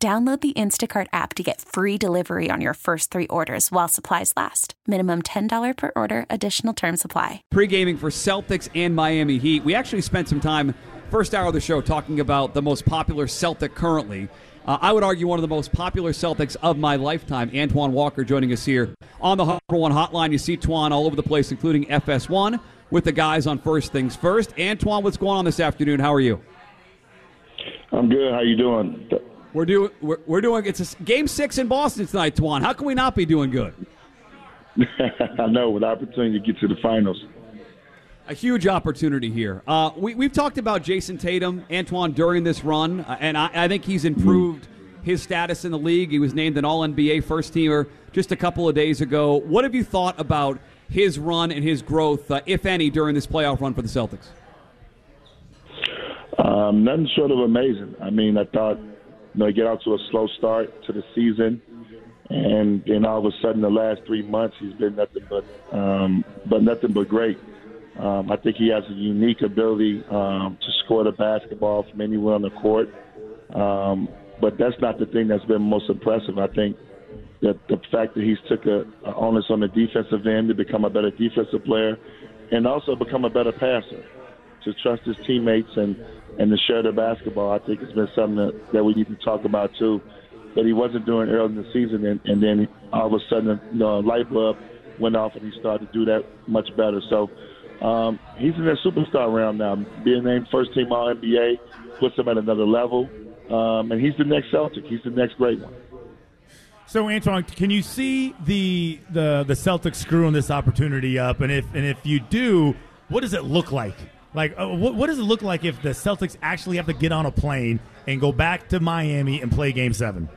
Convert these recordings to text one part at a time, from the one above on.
Download the Instacart app to get free delivery on your first three orders while supplies last. Minimum $10 per order, additional term supply. Pre gaming for Celtics and Miami Heat. We actually spent some time, first hour of the show, talking about the most popular Celtic currently. Uh, I would argue one of the most popular Celtics of my lifetime. Antoine Walker joining us here on the Harbor One Hotline. You see Twan all over the place, including FS1 with the guys on First Things First. Antoine, what's going on this afternoon? How are you? I'm good. How you doing? We're doing we're, we're doing it's a game six in Boston tonight, Twan. How can we not be doing good? I know, with opportunity to get to the finals. A huge opportunity here. Uh, we, we've talked about Jayson Tatum, Antoine, during this run, uh, and I, I, think he's improved mm-hmm. his status in the league. He was named an All NBA first teamer just a couple of days ago. What have you thought about his run and his growth, uh, if any, during this playoff run for the Celtics? Um, nothing short of amazing. I mean, I thought you know, get out to a slow start to the season, and then all of a sudden, the last three months, he's been nothing but um, but nothing but great. Um, I think he has a unique ability um, to score the basketball from anywhere on the court. Um, but that's not the thing that's been most impressive. I think that the fact that he's took a, a onus on the defensive end to become a better defensive player, and also become a better passer, to trust his teammates and and to share the basketball. I think it's been something that, that we need to talk about too. That he wasn't doing early in the season, and, and then all of a sudden, you know, light bulb went off, and he started to do that much better. So um, he's in that superstar round now. Being named first team All NBA puts him at another level, um, and he's the next Celtic. He's the next great one. So, Antoine, can you see the the the Celtics screwing this opportunity up? And if and if you do, what does it look like? Like, uh, what, what does it look like if the Celtics actually have to get on a plane and go back to Miami and play Game Seven?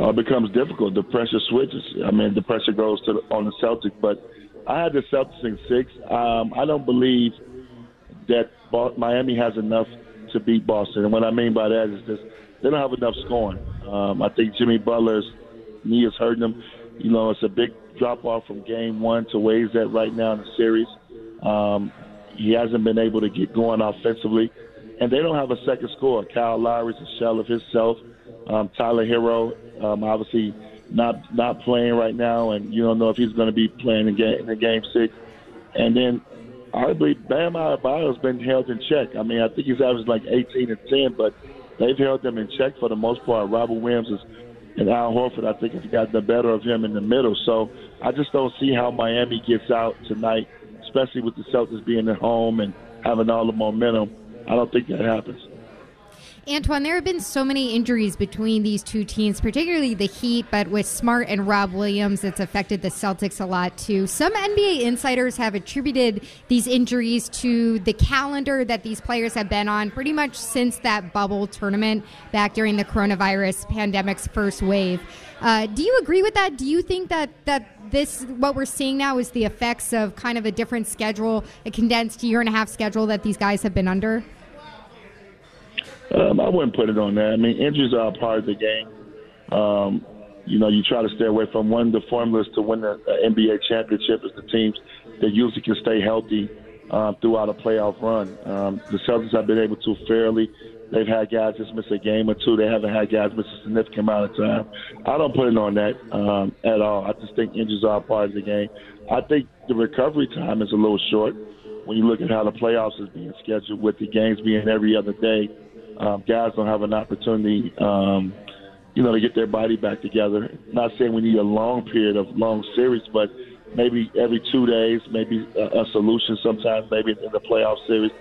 Uh, it becomes difficult. The pressure switches. I mean, the pressure goes to the, on the Celtics. But I had the Celtics in six. Um, I don't believe that Miami has enough to beat Boston. And what I mean by that is just they don't have enough scoring. Um, I think Jimmy Butler's knee is hurting him. You know, it's a big drop off from game one to where he's at right now in the series. Um, he hasn't been able to get going offensively, and they don't have a second score. Kyle Lowry's a shell of himself. Um, Tyler Herro, um, obviously not not playing right now, and you don't know if he's going to be playing in game in game six. And then, arguably, Bam Adebayo's been held in check. I mean, I think he's averaged like 18 and 10, but they've held them in check for the most part. Robert Williams is, and Al Horford, I think, have gotten the better of him in the middle. So I just don't see how Miami gets out tonight especially with the Celtics being at home and having all the momentum. I don't think that happens. Antoine, there have been so many injuries between these two teams, particularly the Heat, but with Smart and Rob Williams, it's affected the Celtics a lot too. Some NBA insiders have attributed these injuries to the calendar that these players have been on pretty much since that bubble tournament back during the coronavirus pandemic's first wave. Uh, do you agree with that? Do you think that, that this, what we're seeing now, is the effects of kind of a different schedule, a condensed year and a half schedule that these guys have been under? Um, I wouldn't put it on that. I mean, injuries are a part of the game. Um, you know, you try to stay away from one the formulas to win the NBA championship is the teams that usually can stay healthy uh, throughout a playoff run. Um, the Celtics have been able to fairly. They've had guys just miss a game or two. They haven't had guys miss a significant amount of time. I don't put it on that um, at all. I just think injuries are a part of the game. I think the recovery time is a little short when you look at how the playoffs is being scheduled with the games being every other day um, guys don't have an opportunity, um, you know, to get their body back together. Not saying we need a long period of long series, but maybe every two days, maybe a, a solution sometimes, maybe in the playoff series,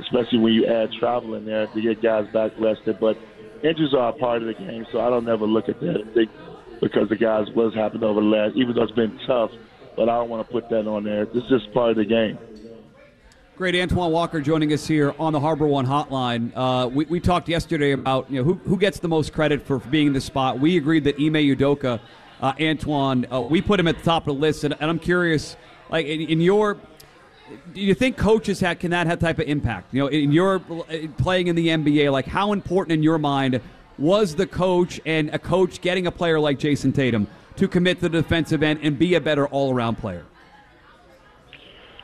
especially when you add travel in there to get guys back rested. But injuries are a part of the game, so I don't never look at that and think because the guys what's happened over the last, even though it's been tough, but I don't want to put that on there. This is just part of the game. Great, Antoine Walker joining us here on the Harbor One Hotline. Uh, we, we talked yesterday about you know who, who gets the most credit for being in the spot. We agreed that Ime Udoka, uh, Antoine, uh, we put him at the top of the list, and, and I'm curious, like in, in, your, do you think coaches had can that have type of impact? You know, in your uh, playing in the NBA, like how important in your mind was the coach and a coach getting a player like Jayson Tatum to commit to the defensive end and be a better all around player?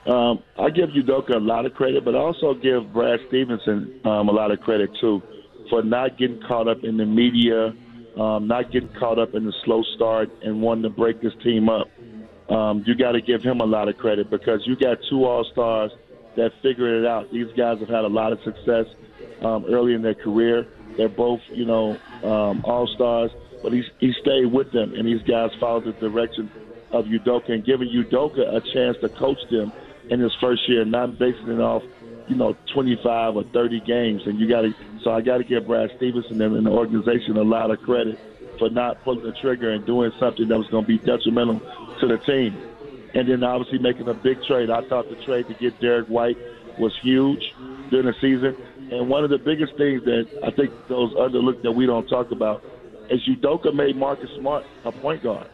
Um, I give Udoka a lot of credit, but I also give Brad Stevenson um, a lot of credit too for not getting caught up in the media, um, not getting caught up in the slow start and wanting to break this team up. Um, you got to give him a lot of credit because you got two All Stars that figured it out. These guys have had a lot of success um, early in their career. They're both, you know, um, All Stars, but he he stayed with them, and these guys followed the direction of Udoka and giving Udoka a chance to coach them in his first year, not basing it off, you know, 25 or 30 games. And you got to, so I got to give Brad Stevenson and the organization a lot of credit for not pulling the trigger and doing something that was going to be detrimental to the team. And then obviously making a big trade. I thought the trade to get Derrick White was huge during the season. And one of the biggest things that I think those underlooked that we don't talk about is Udoka made Marcus Smart a point guard.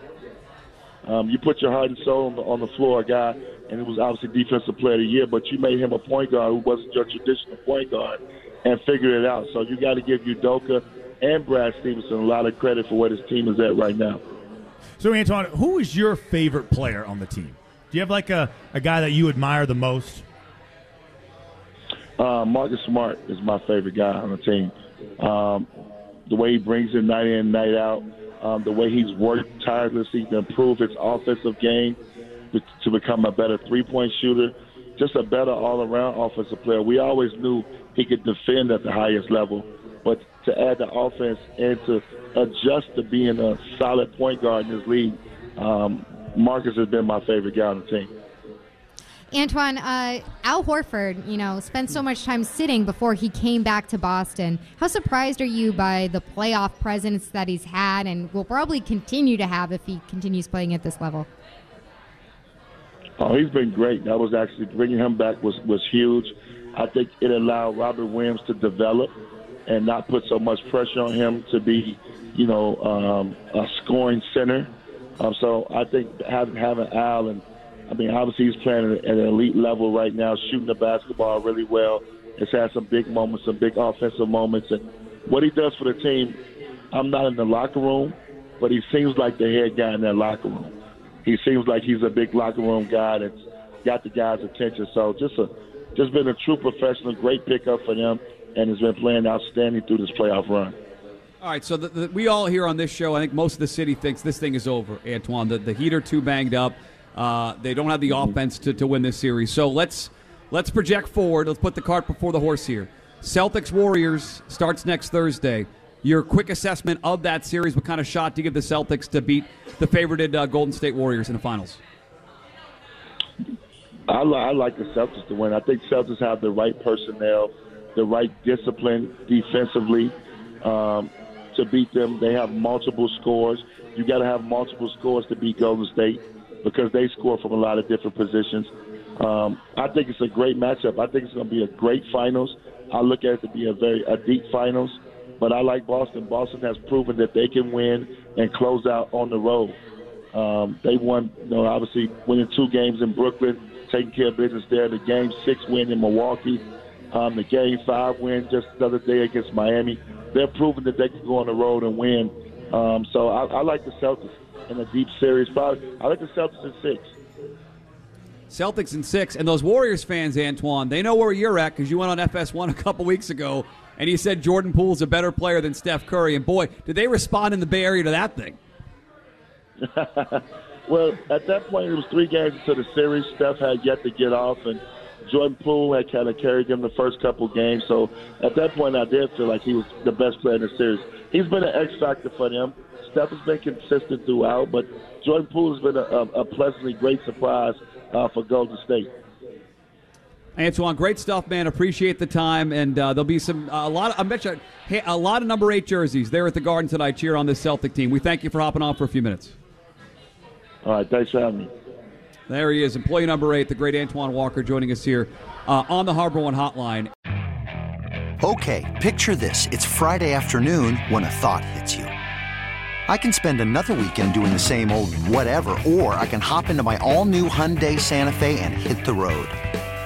Um, you put your heart and soul on the, on the floor, a guy, and it was obviously defensive player of the year, but you made him a point guard who wasn't your traditional point guard and figured it out. So you got to give Udoka and Brad Stevenson a lot of credit for where his team is at right now. So, Antoine, who is your favorite player on the team? Do you have like a, a guy that you admire the most? Uh, Marcus Smart is my favorite guy on the team. Um, the way he brings it night in, night out um, the way he's worked tirelessly to improve his offensive game, to, become a better three point shooter, just a better all around offensive player. We always knew he could defend at the highest level, but to add the offense and to adjust to being a solid point guard in this league, um, Marcus has been my favorite guy on the team. Antoine, uh, Al Horford, you know, spent so much time sitting before he came back to Boston. How surprised are you by the playoff presence that he's had and will probably continue to have if he continues playing at this level? Oh, he's been great. That was actually bringing him back was was huge. I think it allowed Robert Williams to develop and not put so much pressure on him to be, you know, um, a scoring center. Um, so I think having having Al and I mean, obviously he's playing at an elite level right now, shooting the basketball really well. Has had some big moments, some big offensive moments, and what he does for the team. I'm not in the locker room, but he seems like the head guy in that locker room. He seems like he's a big locker room guy that's got the guys' attention. So just a just been a true professional, great pickup for them, and has been playing outstanding through this playoff run. All right, so the, the, we all here on this show, I think most of the city thinks this thing is over, Antoine. The, the heat are too banged up. Uh, they don't have the offense to, to win this series. So let's let's project forward. Let's put the cart before the horse here. Celtics Warriors starts next Thursday. Your quick assessment of that series. What kind of shot do you give the Celtics to beat the favorited uh, Golden State Warriors in the finals? I, li- I like the Celtics to win. I think Celtics have the right personnel, the right discipline defensively um, to beat them. They have multiple scores. You got to have multiple scores to beat Golden State because they score from a lot of different positions. Um, I think it's a great matchup. I think it's going to be a great finals. I look at it to be a very a deep finals, but I like Boston. Boston has proven that they can win and close out on the road. Um, they won, you know, obviously winning two games in Brooklyn, taking care of business there. The game six win in Milwaukee, um, the game five win just the other day against Miami. They're proving that they can go on the road and win. Um, so I, I like the Celtics in a deep series. Probably, I like the Celtics in six. Celtics in six, and those Warriors fans, Antoine, they know where you're at because you went on FS1 a couple weeks ago, and you said Jordan Poole's a better player than Steph Curry. And boy, did they respond in the Bay Area to that thing? well, at that point, it was three games into the series. Steph had yet to get off, and Jordan Poole had kind of carried them the first couple games. So at that point, I did feel like he was the best player in the series. He's been an X factor for them. Steph has been consistent throughout, but Jordan Poole has been a, a, pleasantly great surprise uh, for Golden State. Antoine, great stuff, man. Appreciate the time, and uh, there'll be some uh, a lot. Of, I bet you a lot of number eight jerseys there at the Garden tonight. Cheer on this Celtic team. We thank you for hopping on for a few minutes. All right, thanks for having me. There he is, employee number eight, the great Antoine Walker, joining us here uh, on the Harbor One Hotline. Okay, picture this. It's Friday afternoon when a thought hits you. I can spend another weekend doing the same old whatever, or I can hop into my all new Hyundai Santa Fe and hit the road.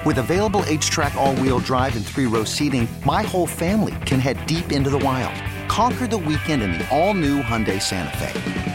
With available HTRAC, all wheel drive, and three row seating, my whole family can head deep into the wild. Conquer the weekend in the all new Hyundai Santa Fe.